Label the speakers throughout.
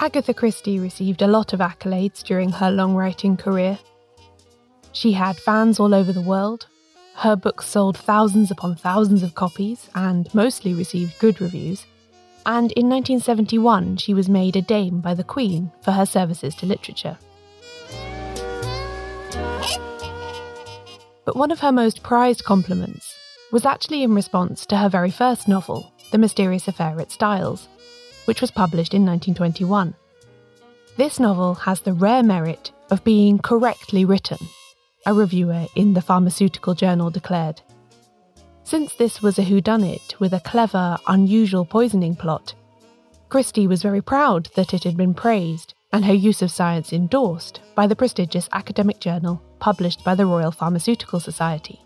Speaker 1: Agatha Christie received a lot of accolades during her long writing career. She had fans all over the world. Her books sold thousands upon thousands of copies and mostly received good reviews. And in 1971, she was made a Dame by the Queen for her services to literature. But one of her most prized compliments was actually in response to her very first novel, The Mysterious Affair at Styles which was published in 1921. This novel has the rare merit of being correctly written, a reviewer in the Pharmaceutical Journal declared. Since this was a whodunit with a clever, unusual poisoning plot, Christie was very proud that it had been praised and her use of science endorsed by the prestigious academic journal published by the Royal Pharmaceutical Society.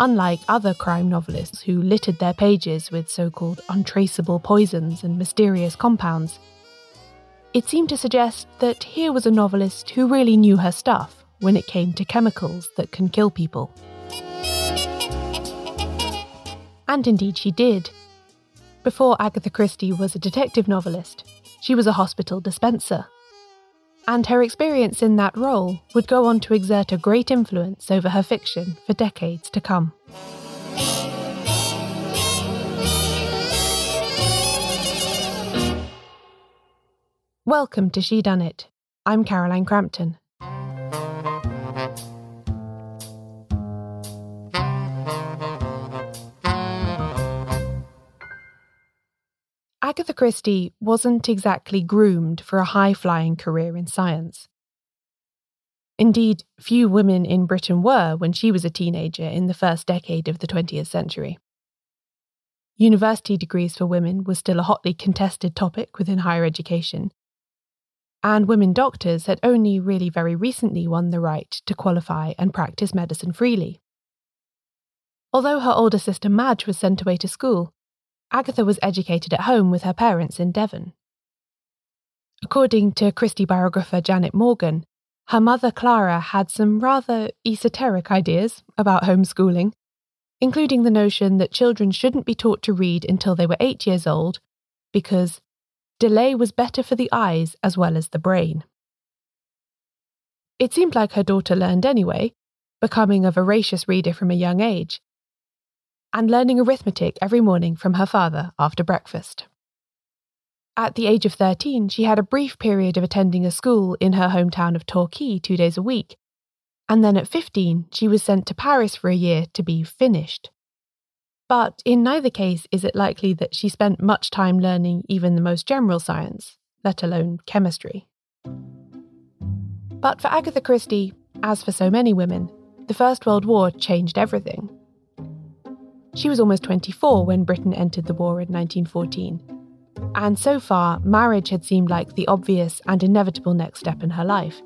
Speaker 1: Unlike other crime novelists who littered their pages with so called untraceable poisons and mysterious compounds, it seemed to suggest that here was a novelist who really knew her stuff when it came to chemicals that can kill people. And indeed, she did. Before Agatha Christie was a detective novelist, she was a hospital dispenser and her experience in that role would go on to exert a great influence over her fiction for decades to come. Welcome to Shedunnit. I'm Caroline Crampton. Agatha Christie wasn't exactly groomed for a high flying career in science. Indeed, few women in Britain were when she was a teenager in the first decade of the 20th century. University degrees for women was still a hotly contested topic within higher education, and women doctors had only really very recently won the right to qualify and practice medicine freely. Although her older sister Madge was sent away to school, Agatha was educated at home with her parents in Devon. According to Christie biographer Janet Morgan, her mother Clara had some rather esoteric ideas about homeschooling, including the notion that children shouldn't be taught to read until they were eight years old because delay was better for the eyes as well as the brain. It seemed like her daughter learned anyway, becoming a voracious reader from a young age, and learning arithmetic every morning from her father after breakfast. At the age of 13, she had a brief period of attending a school in her hometown of Torquay two days a week, and then at 15, she was sent to Paris for a year to be finished. But in neither case is it likely that she spent much time learning even the most general science, let alone chemistry. But for Agatha Christie, as for so many women, the First World War changed everything. She was almost 24 when Britain entered the war in 1914. And so far, marriage had seemed like the obvious and inevitable next step in her life.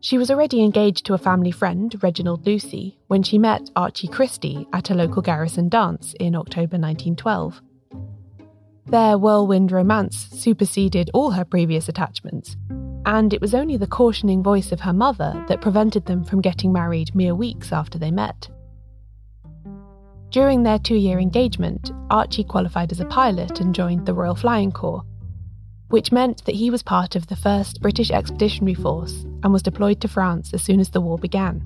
Speaker 1: She was already engaged to a family friend, Reginald Lucy, when she met Archie Christie at a local garrison dance in October 1912. Their whirlwind romance superseded all her previous attachments, and it was only the cautioning voice of her mother that prevented them from getting married mere weeks after they met. During their two year engagement, Archie qualified as a pilot and joined the Royal Flying Corps, which meant that he was part of the 1st British Expeditionary Force and was deployed to France as soon as the war began.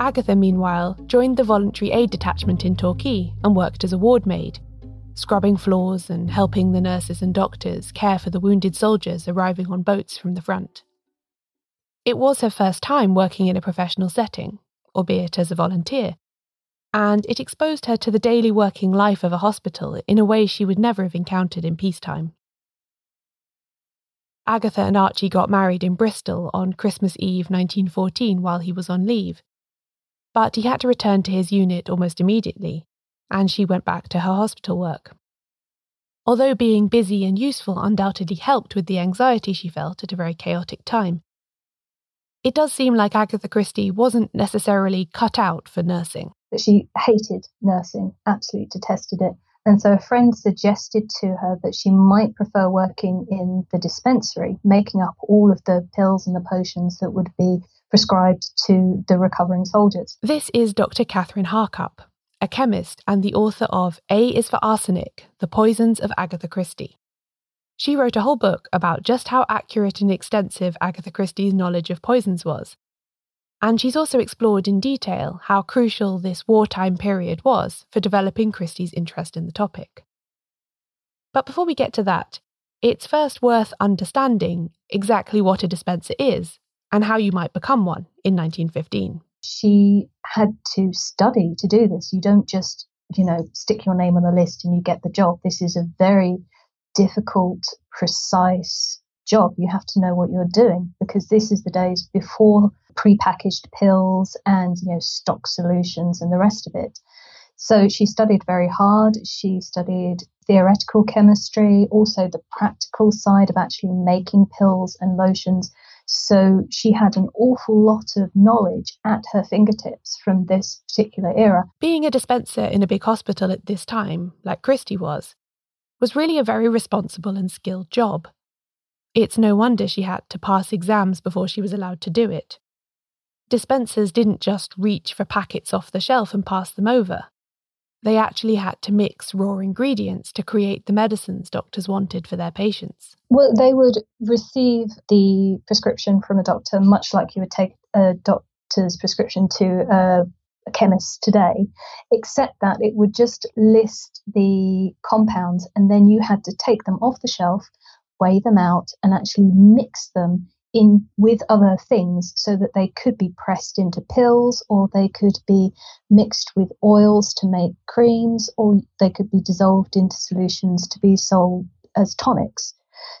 Speaker 1: Agatha, meanwhile, joined the Voluntary Aid Detachment in Torquay and worked as a ward maid, scrubbing floors and helping the nurses and doctors care for the wounded soldiers arriving on boats from the front. It was her first time working in a professional setting, albeit as a volunteer, and it exposed her to the daily working life of a hospital in a way she would never have encountered in peacetime. Agatha and Archie got married in Bristol on Christmas Eve 1914 while he was on leave, but he had to return to his unit almost immediately, and she went back to her hospital work. Although being busy and useful undoubtedly helped with the anxiety she felt at a very chaotic time, it does seem like Agatha Christie wasn't necessarily cut out for nursing
Speaker 2: that she hated nursing, absolutely detested it. And so a friend suggested to her that she might prefer working in the dispensary, making up all of the pills and the potions that would be prescribed to the recovering soldiers.
Speaker 1: This is Dr. Kathryn Harkup, a chemist and the author of A is for Arsenic The Poisons of Agatha Christie. She wrote a whole book about just how accurate and extensive Agatha Christie's knowledge of poisons was. And she's also explored in detail how crucial this wartime period was for developing Christie's interest in the topic. But before we get to that, it's first worth understanding exactly what a dispenser is and how you might become one in 1915.
Speaker 2: She had to study to do this. You don't just, you know, stick your name on the list and you get the job. This is a very difficult, precise job. You have to know what you're doing because this is the days before prepackaged pills and, you know, stock solutions and the rest of it. So she studied very hard. She studied theoretical chemistry, also the practical side of actually making pills and lotions. So she had an awful lot of knowledge at her fingertips from this particular era.
Speaker 1: Being a dispenser in a big hospital at this time, like Christie was, was really a very responsible and skilled job. It's no wonder she had to pass exams before she was allowed to do it. Dispensers didn't just reach for packets off the shelf and pass them over. They actually had to mix raw ingredients to create the medicines doctors wanted for their patients.
Speaker 2: Well, they would receive the prescription from a doctor, much like you would take a doctor's prescription to a, a chemist today, except that it would just list the compounds and then you had to take them off the shelf, weigh them out, and actually mix them in with other things so that they could be pressed into pills or they could be mixed with oils to make creams or they could be dissolved into solutions to be sold as tonics.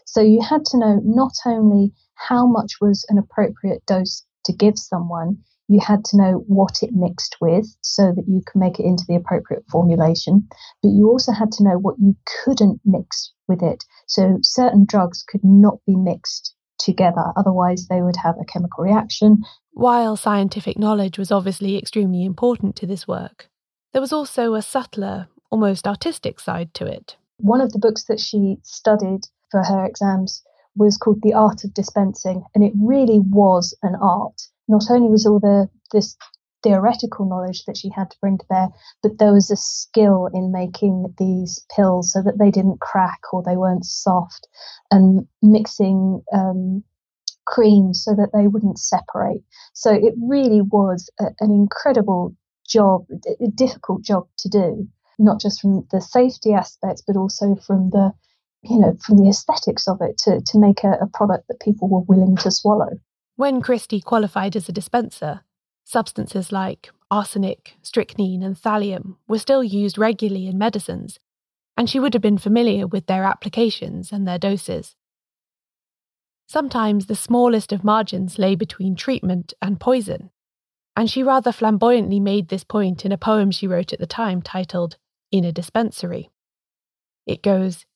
Speaker 2: So you had to know not only how much was an appropriate dose to give someone, you had to know what it mixed with so that you could make it into the appropriate formulation, but you also had to know what you couldn't mix with it. So certain drugs could not be mixed together, otherwise, they would have a chemical reaction.
Speaker 1: While scientific knowledge was obviously extremely important to this work, there was also a subtler, almost artistic side to it.
Speaker 2: One of the books that she studied for her exams was called The Art of Dispensing, and it really was an art. Not only was all the this theoretical knowledge that she had to bring to bear, but there was a skill in making these pills so that they didn't crack or they weren't soft, and mixing um, creams so that they wouldn't separate. So it really was a, an incredible job, a difficult job to do, not just from the safety aspects, but also from the you know, from the aesthetics of it to, to make a, a product that people were willing to swallow.
Speaker 1: When Christie qualified as a dispenser, Substances like arsenic, strychnine, and thallium were still used regularly in medicines, and she would have been familiar with their applications and their doses. Sometimes the smallest of margins lay between treatment and poison, and she rather flamboyantly made this point in a poem she wrote at the time titled In a Dispensary. It goes,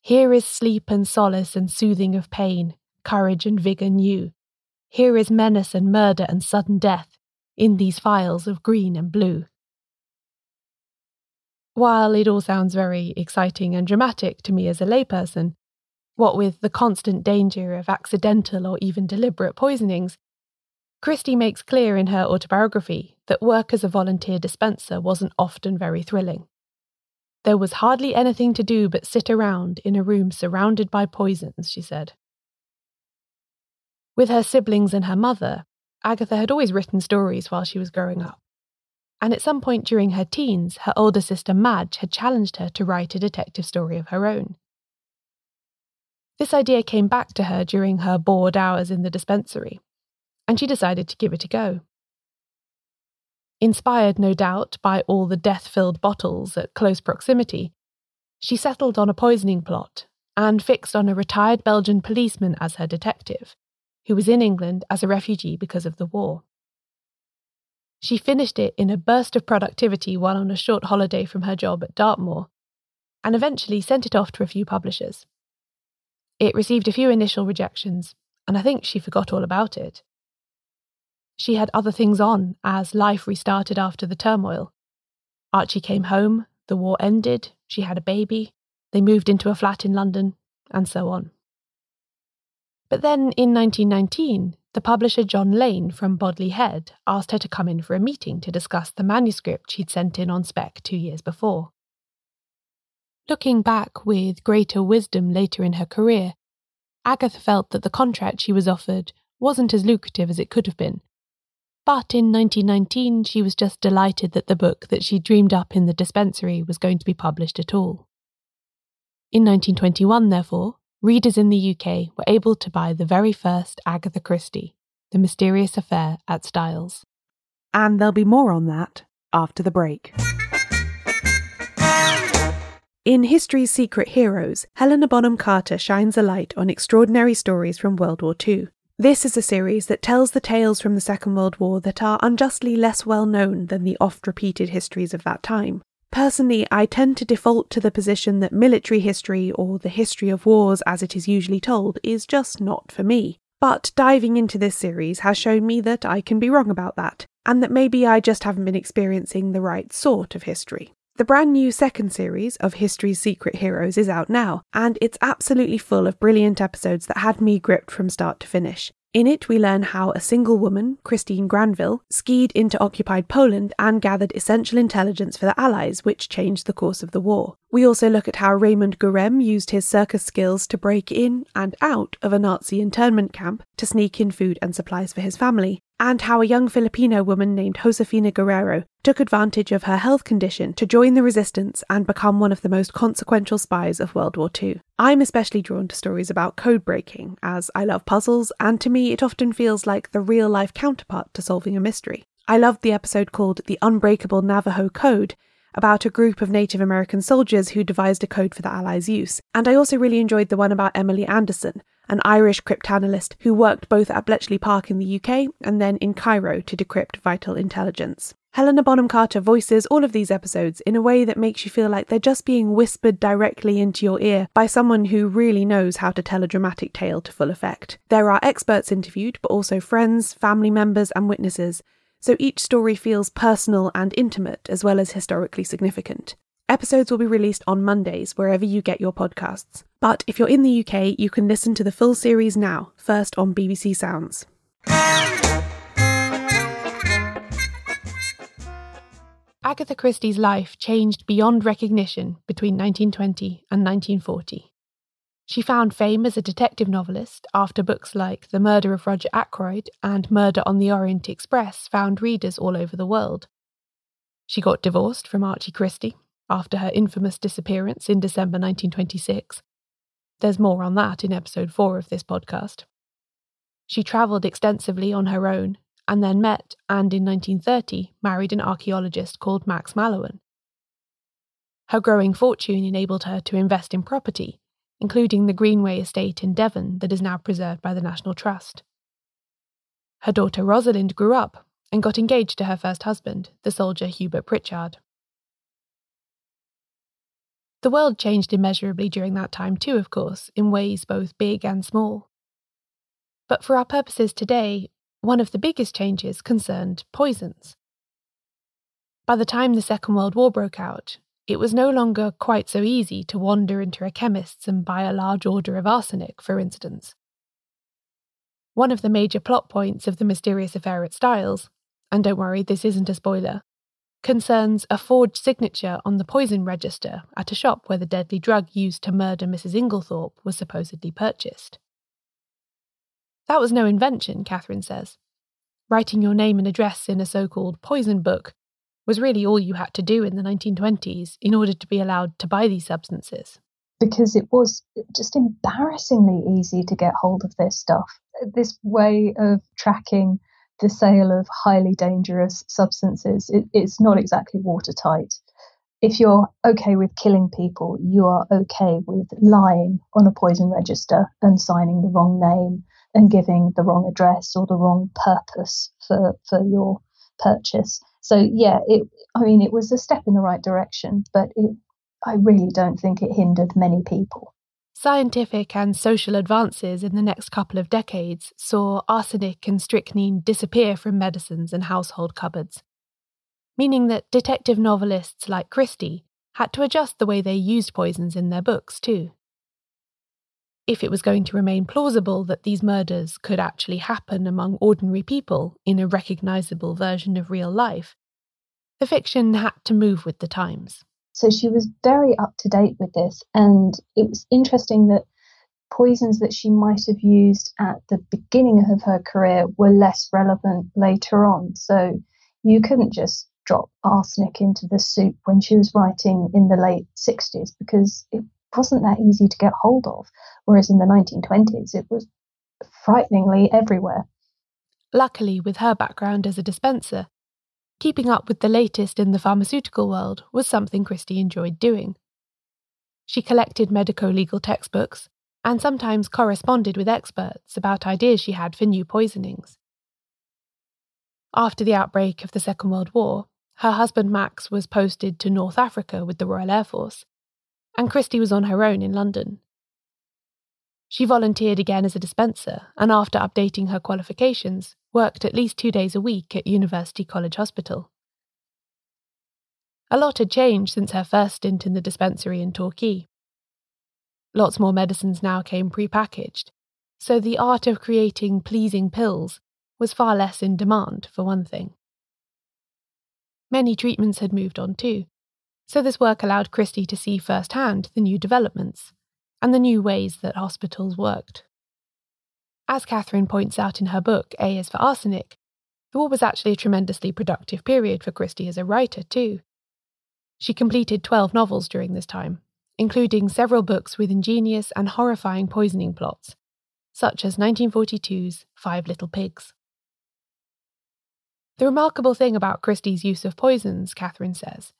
Speaker 1: Here is sleep and solace and soothing of pain, courage and vigour new. Here is menace and murder and sudden death, in these phials of green and blue. While it all sounds very exciting and dramatic to me as a layperson, what with the constant danger of accidental or even deliberate poisonings, Christie makes clear in her autobiography that work as a volunteer dispenser wasn't often very thrilling. There was hardly anything to do but sit around in a room surrounded by poisons, she said. With her siblings and her mother, Agatha had always written stories while she was growing up. And at some point during her teens, her older sister Madge had challenged her to write a detective story of her own. This idea came back to her during her bored hours in the dispensary, and she decided to give it a go. Inspired, no doubt, by all the death filled bottles at close proximity, she settled on a poisoning plot and fixed on a retired Belgian policeman as her detective, who was in England as a refugee because of the war. She finished it in a burst of productivity while on a short holiday from her job at Dartmoor, and eventually sent it off to a few publishers. It received a few initial rejections, and I think she forgot all about it. She had other things on as life restarted after the turmoil. Archie came home, the war ended, she had a baby, they moved into a flat in London, and so on. But then in 1919, the publisher John Lane from Bodley Head asked her to come in for a meeting to discuss the manuscript she'd sent in on spec two years before. Looking back with greater wisdom later in her career, Agatha felt that the contract she was offered wasn't as lucrative as it could have been. But in 1919, she was just delighted that the book that she dreamed up in the dispensary was going to be published at all. In 1921, therefore, readers in the UK were able to buy the very first Agatha Christie, The Mysterious Affair at Styles.
Speaker 3: And there'll be more on that after the break. In History's Secret Heroes, Helena Bonham Carter shines a light on extraordinary stories from World War II. This is a series that tells the tales from the Second World War that are unjustly less well known than the oft repeated histories of that time. Personally, I tend to default to the position that military history, or the history of wars as it is usually told, is just not for me. But diving into this series has shown me that I can be wrong about that, and that maybe I just haven't been experiencing the right sort of history. The brand new second series of History's Secret Heroes is out now, and it's absolutely full of brilliant episodes that had me gripped from start to finish. In it, we learn how a single woman, Christine Granville, skied into occupied Poland and gathered essential intelligence for the Allies, which changed the course of the war. We also look at how Raymond Gurême used his circus skills to break in and out of a Nazi internment camp to sneak in food and supplies for his family, and how a young Filipino woman named Josefina Guerrero took advantage of her health condition to join the resistance and become one of the most consequential spies of World War II. I'm especially drawn to stories about code breaking, as I love puzzles, and to me it often feels like the real life counterpart to solving a mystery. I loved the episode called The Unbreakable Navajo Code, about a group of Native American soldiers who devised a code for the Allies' use. And I also really enjoyed the one about Emily Anderson, an Irish cryptanalyst who worked both at Bletchley Park in the UK and then in Cairo to decrypt vital intelligence. Helena Bonham Carter voices all of these episodes in a way that makes you feel like they're just being whispered directly into your ear by someone who really knows how to tell a dramatic tale to full effect. There are experts interviewed, but also friends, family members, and witnesses, so each story feels personal and intimate as well as historically significant. Episodes will be released on Mondays wherever you get your podcasts. But if you're in the UK, you can listen to the full series now, first on BBC Sounds.
Speaker 1: Agatha Christie's life changed beyond recognition between 1920 and 1940. She found fame as a detective novelist after books like The Murder of Roger Ackroyd and Murder on the Orient Express found readers all over the world. She got divorced from Archie Christie after her infamous disappearance in December 1926. There's more on that in episode 4 of this podcast. She travelled extensively on her own and then met and in 1930 married an archaeologist called Max Mallowan. Her growing fortune enabled her to invest in property, including the Greenway estate in Devon that is now preserved by the National Trust. Her daughter Rosalind grew up and got engaged to her first husband, the soldier Hubert Pritchard. The world changed immeasurably during that time, too, of course, in ways both big and small. But for our purposes today, one of the biggest changes concerned poisons. By the time the Second World War broke out, it was no longer quite so easy to wander into a chemist's and buy a large order of arsenic, for instance. One of the major plot points of the mysterious affair at Styles, and don't worry, this isn't a spoiler, concerns a forged signature on the poison register at a shop where the deadly drug used to murder Mrs. Inglethorp was supposedly purchased. That was no invention, Kathryn says. Writing your name and address in a so called poison book was really all you had to do in the 1920s in order to be allowed to buy these substances.
Speaker 2: Because it was just embarrassingly easy to get hold of this stuff. This way of tracking the sale of highly dangerous substances. It, it's not exactly watertight. If you're okay with killing people, you are okay with lying on a poison register and signing the wrong name and giving the wrong address or the wrong purpose for, for your purchase. So yeah, it I mean it was a step in the right direction, but it I really don't think it hindered many people.
Speaker 1: Scientific and social advances in the next couple of decades saw arsenic and strychnine disappear from medicines and household cupboards, meaning that detective novelists like Christie had to adjust the way they used poisons in their books, too. If it was going to remain plausible that these murders could actually happen among ordinary people in a recognisable version of real life, the fiction had to move with the times.
Speaker 2: So she was very up to date with this. And it was interesting that poisons that she might have used at the beginning of her career were less relevant later on. So you couldn't just drop arsenic into the soup when she was writing in the late 60s because it wasn't that easy to get hold of. Whereas in the 1920s, it was frighteningly everywhere.
Speaker 1: Luckily, with her background as a dispenser, keeping up with the latest in the pharmaceutical world was something Christie enjoyed doing. She collected medico legal textbooks and sometimes corresponded with experts about ideas she had for new poisonings. After the outbreak of the Second World War, her husband Max was posted to North Africa with the Royal Air Force, and Christie was on her own in London. She volunteered again as a dispenser, and after updating her qualifications, worked at least two days a week at University College Hospital. A lot had changed since her first stint in the dispensary in Torquay. Lots more medicines now came prepackaged, so the art of creating pleasing pills was far less in demand, for one thing. Many treatments had moved on too, so this work allowed Christie to see firsthand the new developments and the new ways that hospitals worked. As Kathryn points out in her book, A is for Arsenic, the war was actually a tremendously productive period for Christie as a writer, too. She completed 12 novels during this time, including several books with ingenious and horrifying poisoning plots, such as 1942's Five Little Pigs. The remarkable thing about Christie's use of poisons, Kathryn says,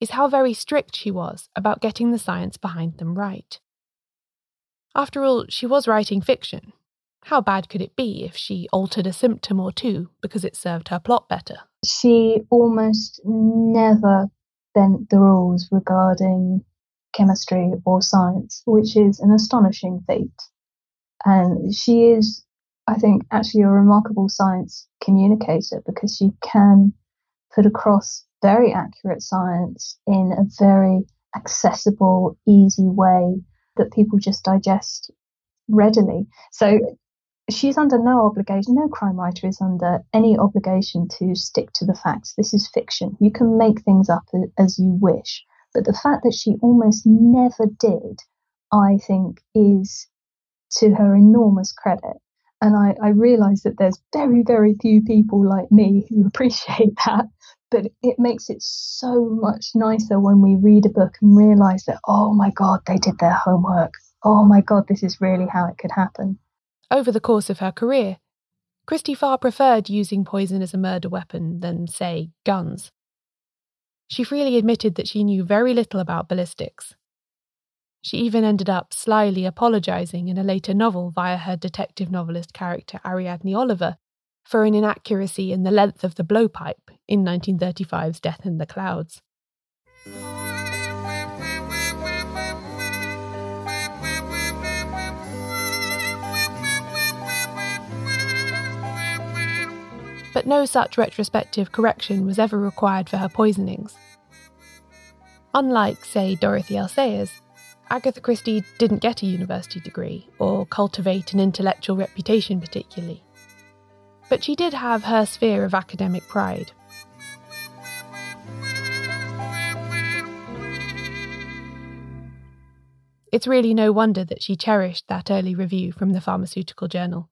Speaker 1: is how very strict she was about getting the science behind them right. After all, she was writing fiction. How bad could it be if she altered a symptom or two because it served her plot better?
Speaker 2: She almost never bent the rules regarding chemistry or science, which is an astonishing feat. And she is, I think, actually a remarkable science communicator because she can put across very accurate science in a very accessible, easy way that people just digest readily. So she's under no obligation, no crime writer is under any obligation to stick to the facts. This is fiction. You can make things up as you wish. But the fact that she almost never did, I think, is to her enormous credit. And I, I realize that there's very, very few people like me who appreciate that. But it makes it so much nicer when we read a book and realize that, oh my God, they did their homework. Oh my God, this is really how it could happen.
Speaker 1: Over the course of her career, Christie far preferred using poison as a murder weapon than, say, guns. She freely admitted that she knew very little about ballistics. She even ended up slyly apologising in a later novel via her detective novelist character Ariadne Oliver for an inaccuracy in the length of the blowpipe in 1935's Death in the Clouds. But no such retrospective correction was ever required for her poisonings. Unlike, say, Dorothy L. Sayers, Agatha Christie didn't get a university degree or cultivate an intellectual reputation particularly. But she did have her sphere of academic pride. It's really no wonder that she cherished that early review from the Pharmaceutical Journal.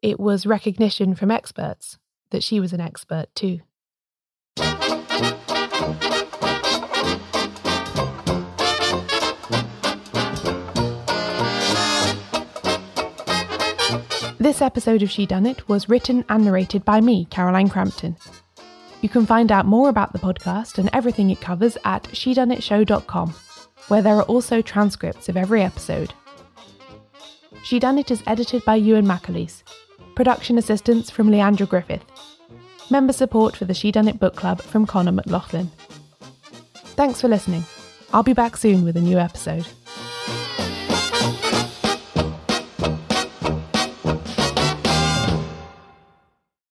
Speaker 1: It was recognition from experts that she was an expert too. This episode of Shedunnit was written and narrated by me, Caroline Crampton. You can find out more about the podcast and everything it covers at shedunnitshow.com, where there are also transcripts of every episode. Shedunnit is edited by Ewan McAleese, production assistance from Leandra Griffith, member support for the Shedunnit Book Club from Connor McLaughlin. Thanks for listening. I'll be back soon with a new episode.